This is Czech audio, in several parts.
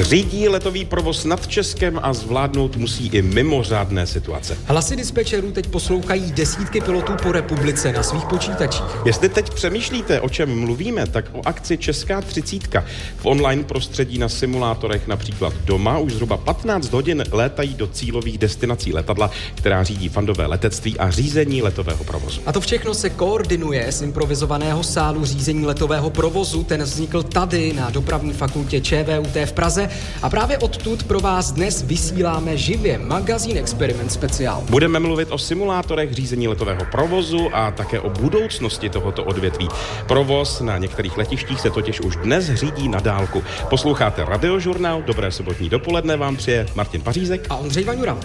Řídí letový provoz nad Českem a zvládnout musí i mimořádné situace. Hlasy dispečerů teď poslouchají desítky pilotů po republice na svých počítačích. Jestli teď přemýšlíte, o čem mluvíme, tak o akci Česká třicítka. V online prostředí na simulátorech například doma už zhruba 15 hodin létají do cílových destinací letadla, která řídí fandové letectví a řízení letového provozu. A to všechno se koordinuje z improvizovaného sálu řízení letového provozu. Ten vznikl tady na dopravní fakultě ČVUT v Praze a právě odtud pro vás dnes vysíláme živě magazín Experiment Speciál. Budeme mluvit o simulátorech řízení letového provozu a také o budoucnosti tohoto odvětví. Provoz na některých letištích se totiž už dnes řídí na dálku. Posloucháte radiožurnál, dobré sobotní dopoledne vám přeje Martin Pařízek a Ondřej Vaňura.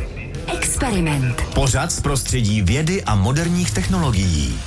Experiment. Pořád z prostředí vědy a moderních technologií.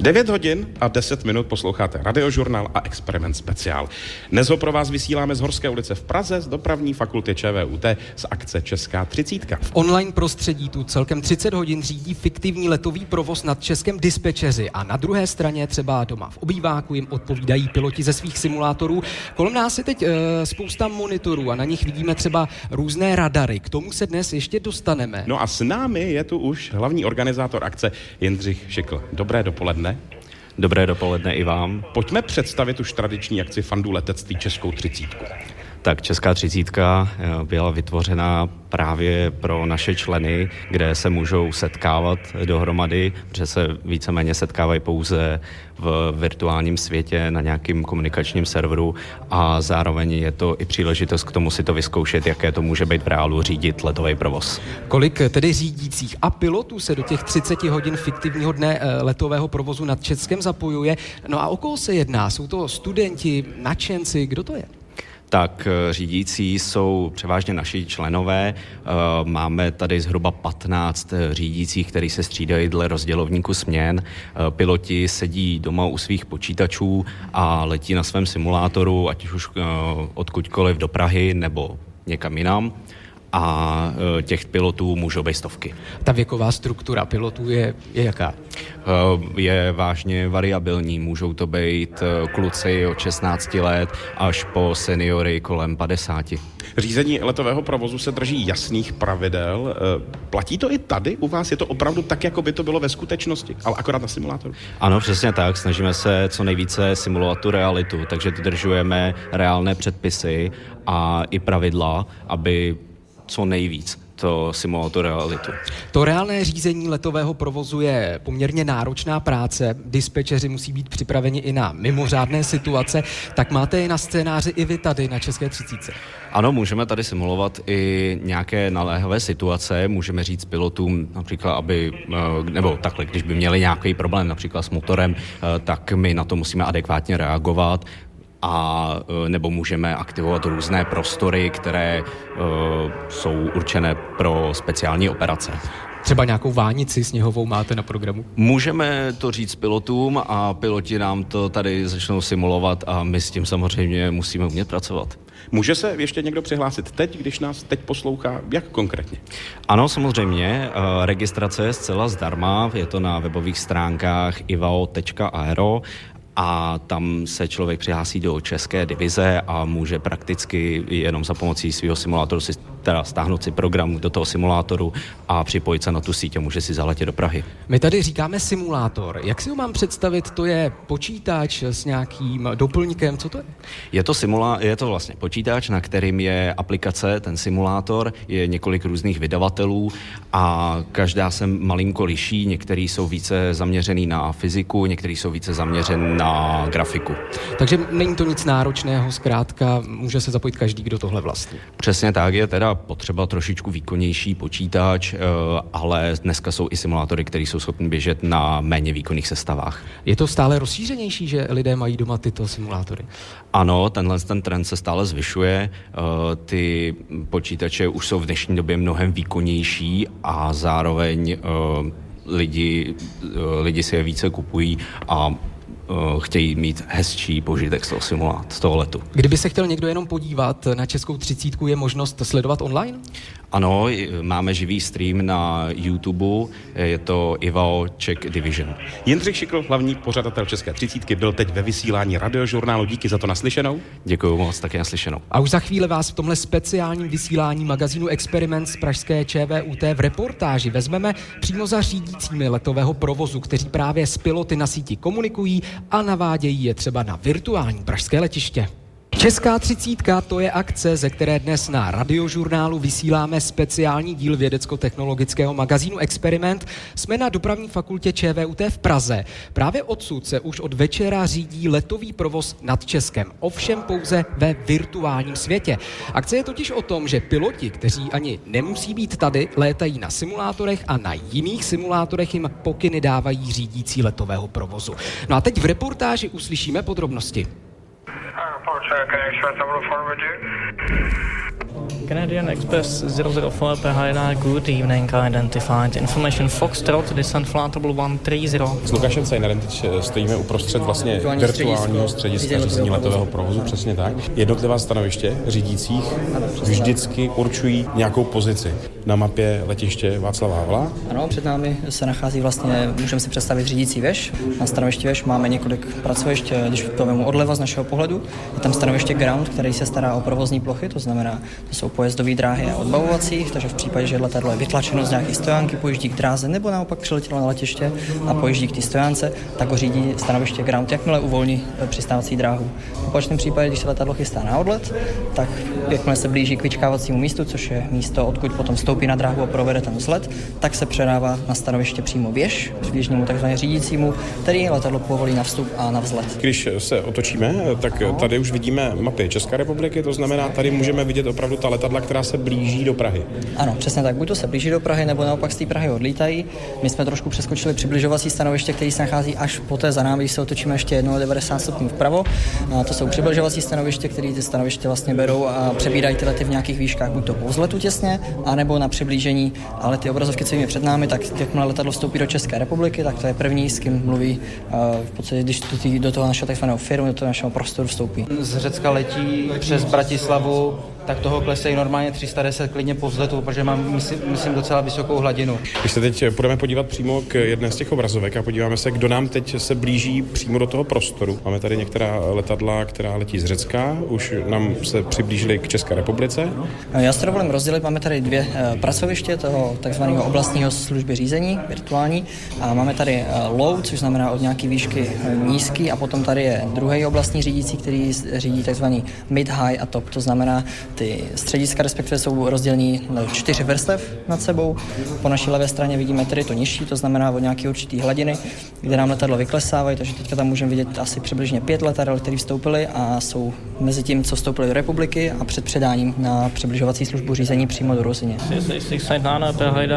9 hodin a 10 minut posloucháte radiožurnál a experiment speciál. Dnes ho pro vás vysíláme z Horské ulice v Praze z dopravní fakulty ČVUT z akce Česká třicítka. V online prostředí tu celkem 30 hodin řídí fiktivní letový provoz nad českém dispečeři a na druhé straně třeba doma v obýváku jim odpovídají piloti ze svých simulátorů. Kolem nás je teď e, spousta monitorů a na nich vidíme třeba různé radary. K tomu se dnes ještě dostaneme. No a s námi je tu už hlavní organizátor akce Jindřich Šikl. Dobré dopoledne dopoledne. Dobré dopoledne i vám. Pojďme představit už tradiční akci fandu letectví Českou třicítku. Tak Česká třicítka eh, byla vytvořena právě pro naše členy, kde se můžou setkávat dohromady, protože se víceméně setkávají pouze v virtuálním světě na nějakým komunikačním serveru a zároveň je to i příležitost k tomu si to vyzkoušet, jaké to může být v reálu řídit letový provoz. Kolik tedy řídících a pilotů se do těch 30 hodin fiktivního dne eh, letového provozu nad Českem zapojuje? No a o koho se jedná? Jsou to studenti, nadšenci, kdo to je? Tak eh, řídící jsou převážně naši členové. Eh, máme tady zhruba 15 eh, řídících, který se střídají dle rozdělovníku směn. Piloti sedí doma u svých počítačů a letí na svém simulátoru, ať už odkudkoliv do Prahy nebo někam jinam a těch pilotů můžou být stovky. Ta věková struktura pilotů je, je jaká? Je vážně variabilní. Můžou to být kluci od 16 let až po seniory kolem 50. Řízení letového provozu se drží jasných pravidel. Platí to i tady u vás? Je to opravdu tak, jako by to bylo ve skutečnosti, ale akorát na simulátoru? Ano, přesně tak. Snažíme se co nejvíce simulovat tu realitu, takže dodržujeme reálné předpisy a i pravidla, aby co nejvíc to simulovalo tu realitu. To reálné řízení letového provozu je poměrně náročná práce. Dispečeři musí být připraveni i na mimořádné situace. Tak máte je na scénáři i vy tady na České třicíce. Ano, můžeme tady simulovat i nějaké naléhavé situace. Můžeme říct pilotům například, aby, eh, nebo takhle, když by měli nějaký problém například s motorem, eh, tak my na to musíme adekvátně reagovat a e, nebo můžeme aktivovat různé prostory, které uh, jsou určené pro speciální operace. Třeba nějakou vánici sněhovou máte na programu? Můžeme to říct pilotům a piloti nám to tady začnou simulovat a my s tím samozřejmě musíme umět pracovat. Může se ještě někdo přihlásit teď, když nás teď poslouchá? Jak konkrétně? Ano, samozřejmě. E, registrace je zcela zdarma. Je to na webových stránkách ivao.aero a tam se člověk přihlásí do české divize a může prakticky jenom za pomocí svého simulátoru si teda stáhnout si program do toho simulátoru a připojit se na tu síť a může si zaletět do Prahy. My tady říkáme simulátor. Jak si ho mám představit? To je počítač s nějakým doplňkem? Co to je? Je to, simula- je to vlastně počítač, na kterým je aplikace, ten simulátor, je několik různých vydavatelů a každá se malinko liší. Některý jsou více zaměřený na fyziku, některý jsou více zaměřený na grafiku. Takže není to nic náročného, zkrátka může se zapojit každý, kdo tohle vlastní. Přesně tak, je teda potřeba trošičku výkonnější počítač, eh, ale dneska jsou i simulátory, které jsou schopny běžet na méně výkonných sestavách. Je to stále rozšířenější, že lidé mají doma tyto simulátory? Ano, tenhle ten trend se stále zvyšuje. Eh, ty počítače už jsou v dnešní době mnohem výkonnější a zároveň eh, lidi, lidi si je více kupují a uh, chtějí mít hezčí požitek z toho simulát, z toho letu. Kdyby se chtěl někdo jenom podívat na Českou třicítku, je možnost sledovat online? Ano, máme živý stream na YouTube, je to Ivao Czech Division. Jindřich Šikl, hlavní pořadatel České třicítky, byl teď ve vysílání radiožurnálu. Díky za to naslyšenou. Děkuji moc, také naslyšenou. A už za chvíli vás v tomhle speciálním vysílání magazínu Experiment z pražské ČVUT v reportáži vezmeme přímo za řídícími letového provozu, kteří právě s piloty na síti komunikují a navádějí je třeba na virtuální pražské letiště. Česká třicítka to je akce, ze které dnes na radiožurnálu vysíláme speciální díl vědecko-technologického magazínu Experiment. Jsme na dopravní fakultě ČVUT v Praze. Právě odsud se už od večera řídí letový provoz nad Českem, ovšem pouze ve virtuálním světě. Akce je totiž o tom, že piloti, kteří ani nemusí být tady, létají na simulátorech a na jiných simulátorech jim pokyny dávají řídící letového provozu. No a teď v reportáži uslyšíme podrobnosti. Foxtrot connection with Number 4, would you? Canadian Express 004 Pehajda, good evening, identified information Foxtrot, descent flight 130. S Lukášem Cajnerem teď eh, stojíme uprostřed vlastně virtuální virtuálního střediska řízení letového provozu, přesně tak. Jednotlivá stanoviště řídících vždycky určují nějakou pozici na mapě letiště Václava Havla. Ano, před námi se nachází vlastně, můžeme si představit řídící věž. Na stanovišti věž máme několik pracovišť, eh, když to vemu odleva z našeho pohledu. Je tam stanoviště ground, který se stará o provozní plochy, to znamená, to jsou pojezdové dráhy a odbavovacích, takže v případě, že letadlo je vytlačeno z nějaké stojánky, pojíždí k dráze nebo naopak přiletělo na letiště a pojíždí k té stojánce, tak ho řídí stanoviště ground, jakmile uvolní eh, přistávací dráhu. V opačném případě, když se letadlo chystá na odlet, tak jakmile se blíží k vyčkávacímu místu, což je místo, odkud potom vstoupí na dráhu a provede ten vzlet, tak se předává na stanoviště přímo věž, přibližnému takzvaně řídícímu, který letadlo povolí na vstup a na vzlet. Když se otočíme, tak tady už vidíme mapy České republiky, to znamená, tady můžeme vidět opravdu ta letadla, která se blíží do Prahy. Ano, přesně tak. Buď to se blíží do Prahy, nebo naopak z té Prahy odlítají. My jsme trošku přeskočili přibližovací stanoviště, který se nachází až poté za námi, když se otočíme ještě jednou 90 stupňů vpravo. A to jsou přibližovací stanoviště, které ty stanoviště vlastně berou a přebírají ty lety v nějakých výškách, buď to po vzletu těsně, anebo na přiblížení. Ale ty obrazovky, co je před námi, tak jakmile letadlo vstoupí do České republiky, tak to je první, s kým mluví v podstatě, když do toho našeho takzvaného firmu, do toho našeho prostoru vstoupí. Z Řecka letí přes Bratislavu tak toho klesají normálně 310 klidně po vzletu, protože mám, myslím, myslím, docela vysokou hladinu. Když se teď budeme podívat přímo k jedné z těch obrazovek a podíváme se, kdo nám teď se blíží přímo do toho prostoru. Máme tady některá letadla, která letí z Řecka, už nám se přiblížili k České republice. Já se dovolím rozdělit, máme tady dvě eh, pracoviště toho takzvaného oblastního služby řízení, virtuální, a máme tady eh, low, což znamená od nějaké výšky eh, nízký, a potom tady je druhý oblastní řídící, který řídí takzvaný mid, high a top, to znamená ty střediska respektive jsou rozdělení na čtyři vrstev nad sebou. Po naší levé straně vidíme tedy to nižší, to znamená od nějaké určité hladiny, kde nám letadlo vyklesávají, takže teďka tam můžeme vidět asi přibližně pět letadel, které vstoupily a jsou mezi tím, co vstoupily do republiky a před předáním na přibližovací službu řízení přímo do Rozině.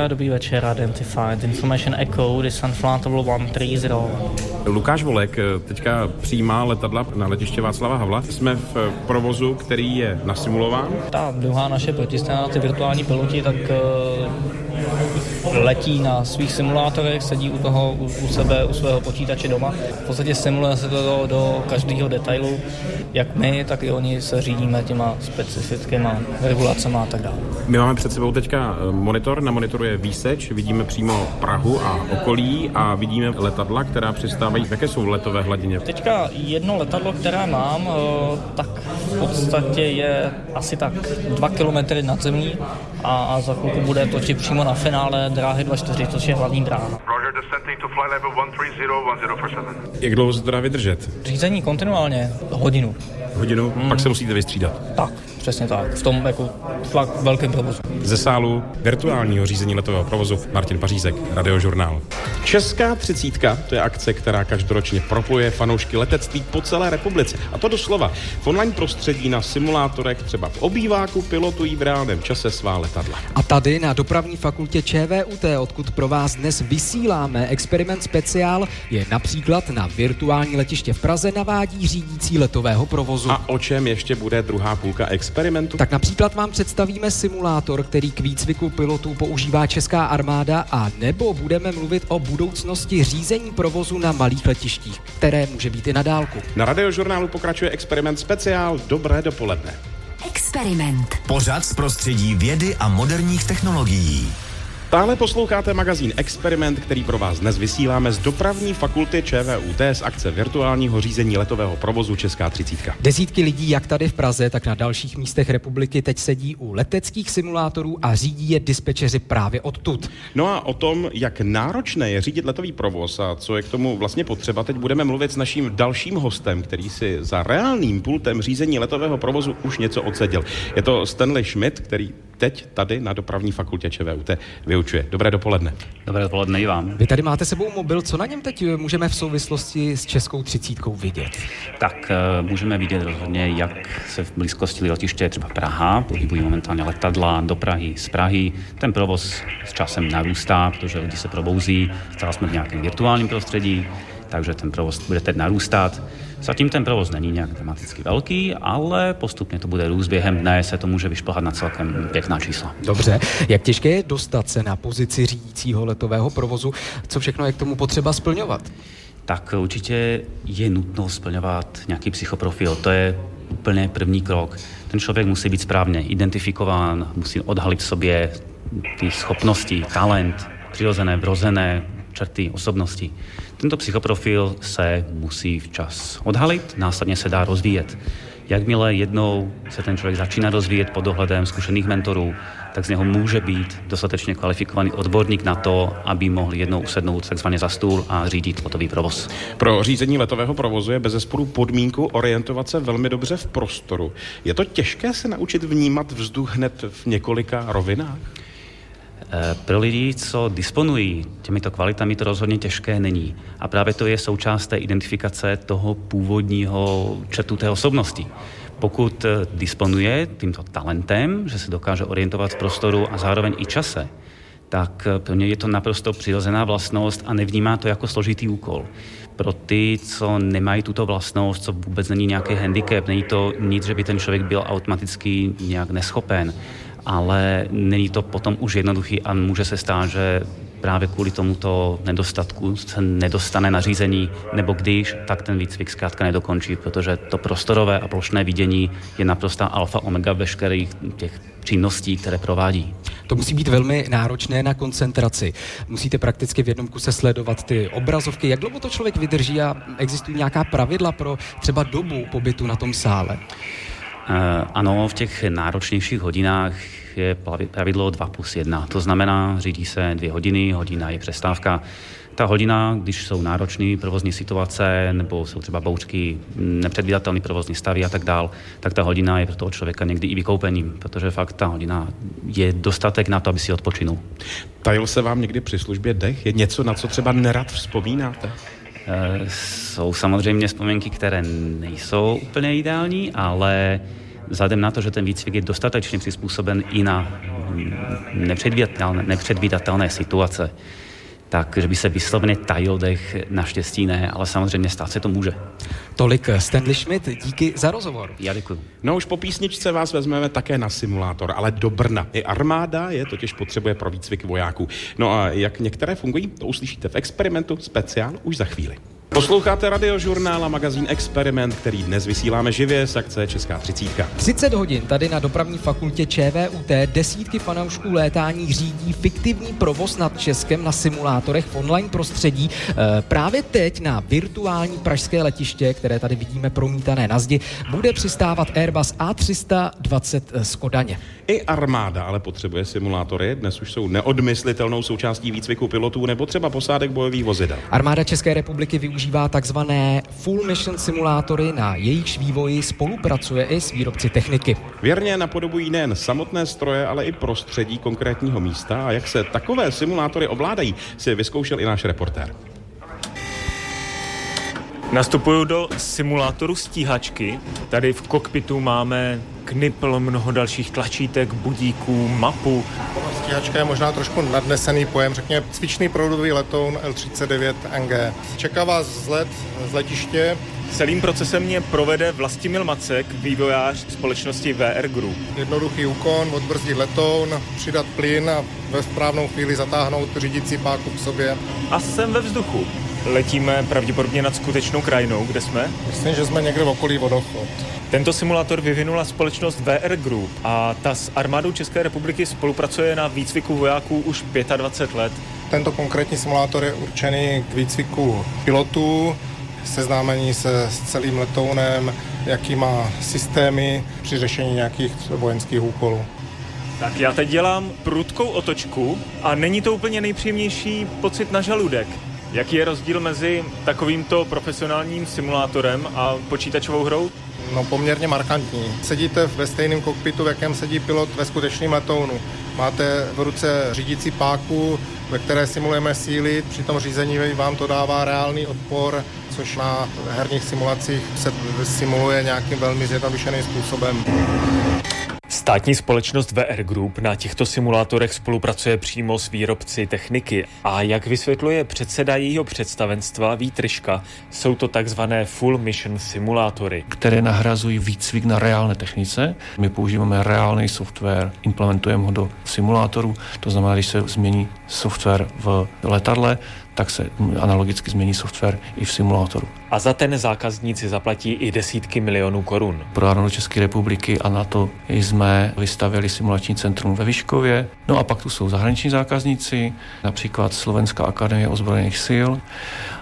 dobrý večer, identified. Information Echo, descent flight 130. Lukáš Volek teďka přijímá letadla na letiště Václava Havla. Jsme v provozu, který je nasimulován ta druhá naše protistrana, ty virtuální piloti, tak uh, letí na svých simulátorech, sedí u toho, u, u sebe, u svého počítače doma. V podstatě simuluje se to do, do každého detailu, jak my, tak i oni se řídíme těma specifickými regulacemi a tak dále. My máme před sebou teďka eh, monitor, na monitoru je výseč, vidíme přímo Prahu a okolí a vidíme letadla, která přistávají. Jaké jsou letové hladině? Teďka jedno letadlo, které mám, eh, tak v podstatě je asi tak dva kilometry nad zemí a, a za chvilku bude točit přímo na finále dráhy 24, což je hlavní dráha. Jak dlouho se to dá vydržet? Řízení kontinuálně hodinu. Hodinu, hmm. pak se musíte vystřídat. Tak. Přesně tak, v tom jako fakt velkém provozu. Ze sálu virtuálního řízení letového provozu Martin Pařízek, Radiožurnál. Česká třicítka, to je akce, která každoročně propojuje fanoušky letectví po celé republice. A to doslova. V online prostředí na simulátorech, třeba v obýváku, pilotují v reálném čase svá letadla. A tady na dopravní fakultě ČVUT, odkud pro vás dnes vysíláme experiment speciál, je například na virtuální letiště v Praze navádí řídící letového provozu. A o čem ještě bude druhá půlka experiment? Experimentu? Tak například vám představíme simulátor, který k výcviku pilotů používá česká armáda a nebo budeme mluvit o budoucnosti řízení provozu na malých letištích, které může být i na dálku. Na radiožurnálu pokračuje experiment speciál Dobré dopoledne. Experiment. Pořad z prostředí vědy a moderních technologií. Stále posloucháte magazín Experiment, který pro vás dnes vysíláme z dopravní fakulty ČVUT z akce virtuálního řízení letového provozu Česká třicítka. Desítky lidí, jak tady v Praze, tak na dalších místech republiky teď sedí u leteckých simulátorů a řídí je dispečeři právě odtud. No a o tom, jak náročné je řídit letový provoz a co je k tomu vlastně potřeba, teď budeme mluvit s naším dalším hostem, který si za reálným pultem řízení letového provozu už něco odseděl. Je to Stanley Schmidt, který teď tady na dopravní fakultě ČVUT vyučuje. Dobré dopoledne. Dobré dopoledne i vám. Vy tady máte sebou mobil, co na něm teď můžeme v souvislosti s českou třicítkou vidět? Tak eh, můžeme vidět rozhodně, jak se v blízkosti letiště třeba Praha pohybují momentálně letadla do Prahy, z Prahy. Ten provoz s časem narůstá, protože lidi se probouzí, stále jsme v nějakém virtuálním prostředí, takže ten provoz bude teď narůstat. Zatím ten provoz není nějak dramaticky velký, ale postupně to bude růst během dne, se to může vyšplhat na celkem pěkná čísla. Dobře, jak těžké je dostat se na pozici řídícího letového provozu? Co všechno je k tomu potřeba splňovat? Tak určitě je nutno splňovat nějaký psychoprofil. To je úplně první krok. Ten člověk musí být správně identifikován, musí odhalit v sobě ty schopnosti, talent, přirozené, vrozené črty osobnosti. Tento psychoprofil se musí včas odhalit, následně se dá rozvíjet. Jakmile jednou se ten člověk začíná rozvíjet pod dohledem zkušených mentorů, tak z něho může být dostatečně kvalifikovaný odborník na to, aby mohl jednou usednout takzvaně za stůl a řídit letový provoz. Pro řízení letového provozu je bez zesporu podmínku orientovat se velmi dobře v prostoru. Je to těžké se naučit vnímat vzduch hned v několika rovinách? Eh, pro lidi, co disponují těmito kvalitami, to rozhodně těžké není. A právě to je součást té identifikace toho původního četu té osobnosti. Pokud eh, disponuje tímto talentem, že se dokáže orientovat v prostoru a zároveň i čase, tak eh, pro ně je to naprosto přirozená vlastnost a nevnímá to jako složitý úkol. Pro ty, co nemají tuto vlastnost, co vůbec není nějaký handicap, není to nic, že by ten člověk byl automaticky nějak neschopen, ale není to potom už jednoduchý a může se stát, že právě kvůli tomuto nedostatku se nedostane na řízení, nebo když, tak ten výcvik zkrátka nedokončí, protože to prostorové a plošné vidění je naprosto alfa omega veškerých těch činností, které provádí. To musí být velmi náročné na koncentraci. Musíte prakticky v jednom kuse sledovat ty obrazovky. Jak dlouho to člověk vydrží a existují nějaká pravidla pro třeba dobu pobytu na tom sále? Eh, ano, v těch náročnějších hodinách je pravidlo 2 plus 1. To znamená, řídí se dvě hodiny, hodina je přestávka. Ta hodina, když jsou náročné provozní situace nebo jsou třeba bouřky, nepředvídatelné provozní stavy a tak dál, tak ta hodina je pro toho člověka někdy i vykoupením, protože fakt ta hodina je dostatek na to, aby si odpočinul. Tajil se vám někdy při službě dech? Je něco, na co třeba nerad vzpomínáte? Jsou samozřejmě vzpomínky, které nejsou úplně ideální, ale vzhledem na to, že ten výcvik je dostatečně přizpůsoben i na nepředvídatelné, nepředvídatelné situace, tak, že by se vyslovně tajil dech, naštěstí ne, ale samozřejmě stát se to může. Tolik Stanley Schmidt, díky za rozhovor. Já děkuji. No už po písničce vás vezmeme také na simulátor, ale do Brna. I armáda je totiž potřebuje pro výcvik vojáků. No a jak některé fungují, to uslyšíte v experimentu speciál už za chvíli. Posloucháte radiožurnál a magazín Experiment, který dnes vysíláme živě z akce Česká třicítka. 30 hodin tady na dopravní fakultě ČVUT desítky fanoušků létání řídí fiktivní provoz nad Českem na simulátorech v online prostředí. E, právě teď na virtuální pražské letiště, které tady vidíme promítané na zdi, bude přistávat Airbus A320 z Kodaně. I armáda ale potřebuje simulátory. Dnes už jsou neodmyslitelnou součástí výcviku pilotů nebo třeba posádek bojových vozidel. Armáda České republiky využívá používá takzvané full mission simulátory, na jejichž vývoji spolupracuje i s výrobci techniky. Věrně napodobují nejen samotné stroje, ale i prostředí konkrétního místa a jak se takové simulátory ovládají, si vyzkoušel i náš reportér. Nastupuju do simulátoru stíhačky. Tady v kokpitu máme knipl, mnoho dalších tlačítek, budíků, mapu. Stíhačka je možná trošku nadnesený pojem, řekněme cvičný proudový letoun L-39 NG. Čeká vás vzlet z letiště, Celým procesem mě provede Vlastimil Macek, vývojář společnosti VR Group. Jednoduchý úkon, odbrzdit letoun, přidat plyn a ve správnou chvíli zatáhnout řídící páku k sobě. A jsem ve vzduchu. Letíme pravděpodobně nad skutečnou krajinou, kde jsme? Myslím, že jsme někde v okolí vodochod. Tento simulátor vyvinula společnost VR Group a ta s armádou České republiky spolupracuje na výcviku vojáků už 25 let. Tento konkrétní simulátor je určený k výcviku pilotů, seznámení se s celým letounem, jaký má systémy při řešení nějakých vojenských úkolů. Tak já teď dělám prudkou otočku a není to úplně nejpříjemnější pocit na žaludek. Jaký je rozdíl mezi takovýmto profesionálním simulátorem a počítačovou hrou? No poměrně markantní. Sedíte ve stejném kokpitu, v jakém sedí pilot ve skutečném letounu. Máte v ruce řídící páku, ve které simulujeme síly, při tom řízení vám to dává reálný odpor, což na herních simulacích se simuluje nějakým velmi zjednodušeným způsobem. Státní společnost VR Group na těchto simulátorech spolupracuje přímo s výrobci techniky a jak vysvětluje předseda jejího představenstva Vítryška, jsou to takzvané full mission simulátory. Které nahrazují výcvik na reálné technice. My používáme reálný software, implementujeme ho do simulátoru, to znamená, když se změní software v letadle, tak se analogicky změní software i v simulátoru. A za ten zákazníci zaplatí i desítky milionů korun. Pro armádu České republiky a na to jsme vystavili simulační centrum ve Vyškově. No a pak tu jsou zahraniční zákazníci, například Slovenská akademie ozbrojených sil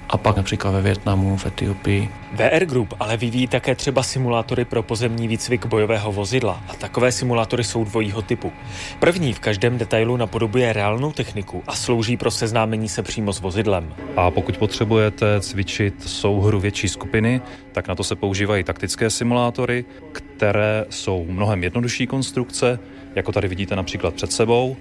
a pak například ve Větnamu, v Etiopii. VR Group ale vyvíjí také třeba simulátory pro pozemní výcvik bojového vozidla a takové simulátory jsou dvojího typu. První v každém detailu napodobuje reálnou techniku a slouží pro seznámení se přímo s vozidlem. A pokud potřebujete cvičit souhru větší skupiny, tak na to se používají taktické simulátory, které jsou mnohem jednodušší konstrukce, jako tady vidíte například před sebou.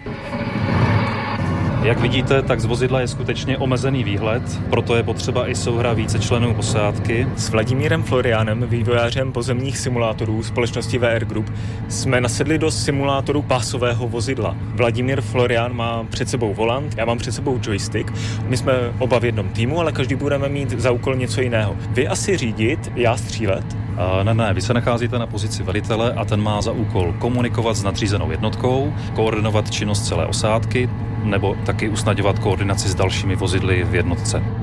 Jak vidíte, tak z vozidla je skutečně omezený výhled, proto je potřeba i souhra více členů posádky. S Vladimírem Floriánem, vývojářem pozemních simulátorů společnosti VR Group, jsme nasedli do simulátoru pásového vozidla. Vladimír Florián má před sebou volant, já mám před sebou joystick. My jsme oba v jednom týmu, ale každý budeme mít za úkol něco jiného. Vy asi řídit, já střílet? Ne, ne, vy se nacházíte na pozici velitele a ten má za úkol komunikovat s nadřízenou jednotkou, koordinovat činnost celé osádky, nebo taky usnadňovat koordinaci s dalšími vozidly v jednotce.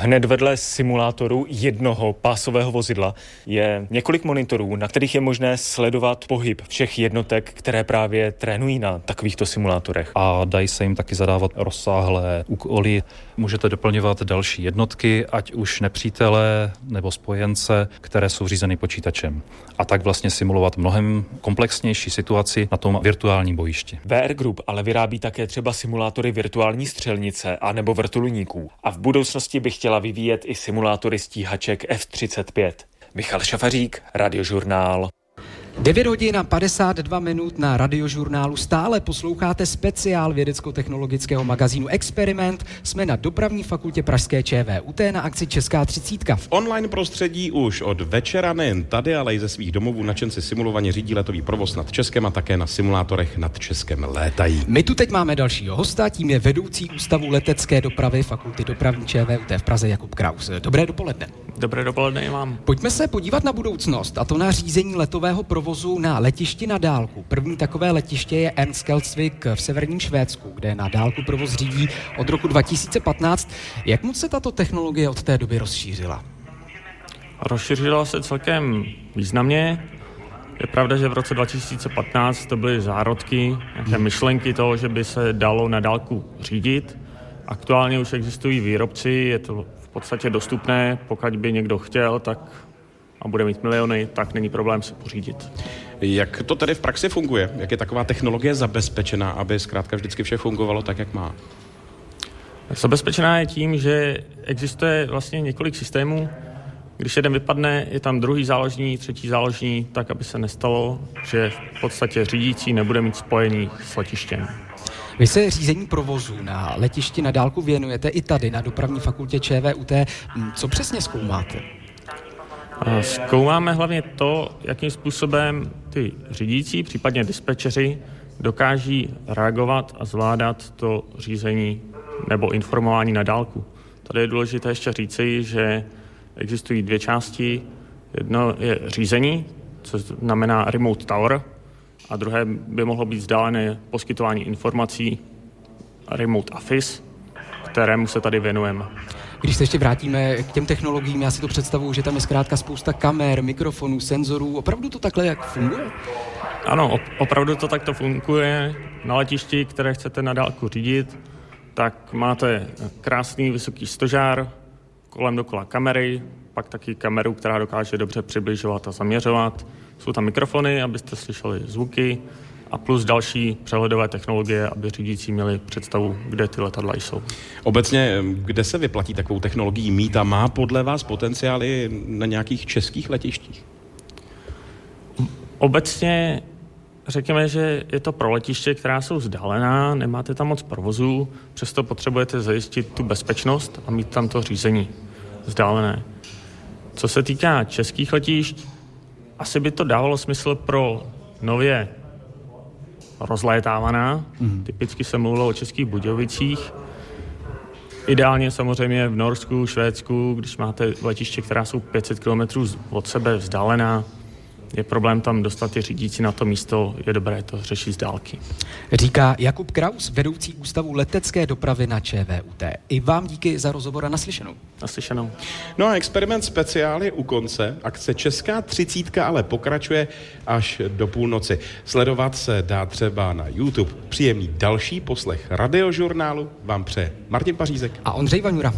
Hned vedle simulátoru jednoho pásového vozidla je několik monitorů, na kterých je možné sledovat pohyb všech jednotek, které právě trénují na takovýchto simulátorech. A dají se jim taky zadávat rozsáhlé úkoly. Můžete doplňovat další jednotky, ať už nepřítele nebo spojence, které jsou řízeny počítačem. A tak vlastně simulovat mnohem komplexnější situaci na tom virtuálním bojišti. VR Group ale vyrábí také třeba simulátory virtuální střelnice a nebo vrtulníků. A v budoucnosti bych chtěla vyvíjet i simulátory stíhaček F-35. Michal Šafařík, Radiožurnál. 9 hodin a 52 minut na radiožurnálu stále posloucháte speciál vědecko-technologického magazínu Experiment. Jsme na dopravní fakultě Pražské ČVUT na akci Česká třicítka. V online prostředí už od večera nejen tady, ale i ze svých domovů načenci simulovaně řídí letový provoz nad Českem a také na simulátorech nad Českem létají. My tu teď máme dalšího hosta, tím je vedoucí ústavu letecké dopravy fakulty dopravní ČVUT v Praze Jakub Kraus. Dobré dopoledne. Dobré dopoledne mám. Pojďme se podívat na budoucnost, a to na řízení letového provozu na letišti na dálku. První takové letiště je Ernst Kelsvik v severním Švédsku, kde na dálku provoz řídí od roku 2015. Jak moc se tato technologie od té doby rozšířila? Rozšířila se celkem významně. Je pravda, že v roce 2015 to byly zárodky, nějaké myšlenky toho, že by se dalo na dálku řídit. Aktuálně už existují výrobci, je to v podstatě dostupné, pokud by někdo chtěl, tak a bude mít miliony, tak není problém se pořídit. Jak to tady v praxi funguje? Jak je taková technologie zabezpečená, aby zkrátka vždycky vše fungovalo tak, jak má? Zabezpečená je tím, že existuje vlastně několik systémů. Když jeden vypadne, je tam druhý záložní, třetí záložní, tak aby se nestalo, že v podstatě řídící nebude mít spojení s letištěm. Vy se řízení provozu na letišti na dálku věnujete i tady na dopravní fakultě ČVUT. Co přesně zkoumáte? Zkoumáme hlavně to, jakým způsobem ty řídící, případně dispečeři, dokáží reagovat a zvládat to řízení nebo informování na dálku. Tady je důležité ještě říci, že existují dvě části. Jedno je řízení, co znamená remote tower, a druhé by mohlo být vzdálené poskytování informací remote office, kterému se tady věnujeme. Když se ještě vrátíme k těm technologiím, já si to představuji, že tam je zkrátka spousta kamer, mikrofonů, senzorů. Opravdu to takhle jak funguje? Ano, opravdu to takto funguje. Na letišti, které chcete na dálku řídit, tak máte krásný vysoký stožár, kolem dokola kamery, pak taky kameru, která dokáže dobře přibližovat a zaměřovat. Jsou tam mikrofony, abyste slyšeli zvuky a plus další přehledové technologie, aby řídící měli představu, kde ty letadla jsou. Obecně, kde se vyplatí takovou technologií mít a má podle vás potenciály na nějakých českých letištích? Obecně řekněme, že je to pro letiště, která jsou vzdálená, nemáte tam moc provozu, přesto potřebujete zajistit tu bezpečnost a mít tam to řízení vzdálené. Co se týká českých letišť, asi by to dávalo smysl pro nově rozlétávaná. Mm. Typicky se mluvilo o českých Budějovicích. Ideálně samozřejmě v Norsku, Švédsku, když máte letiště, která jsou 500 km od sebe vzdálená, je problém tam dostat ty řídící na to místo, je dobré to řešit z dálky. Říká Jakub Kraus, vedoucí ústavu letecké dopravy na ČVUT. I vám díky za rozhovor a naslyšenou. Naslyšenou. No a experiment speciál je u konce. Akce Česká třicítka ale pokračuje až do půlnoci. Sledovat se dá třeba na YouTube. Příjemný další poslech radiožurnálu vám přeje Martin Pařízek a Ondřej Vaňura.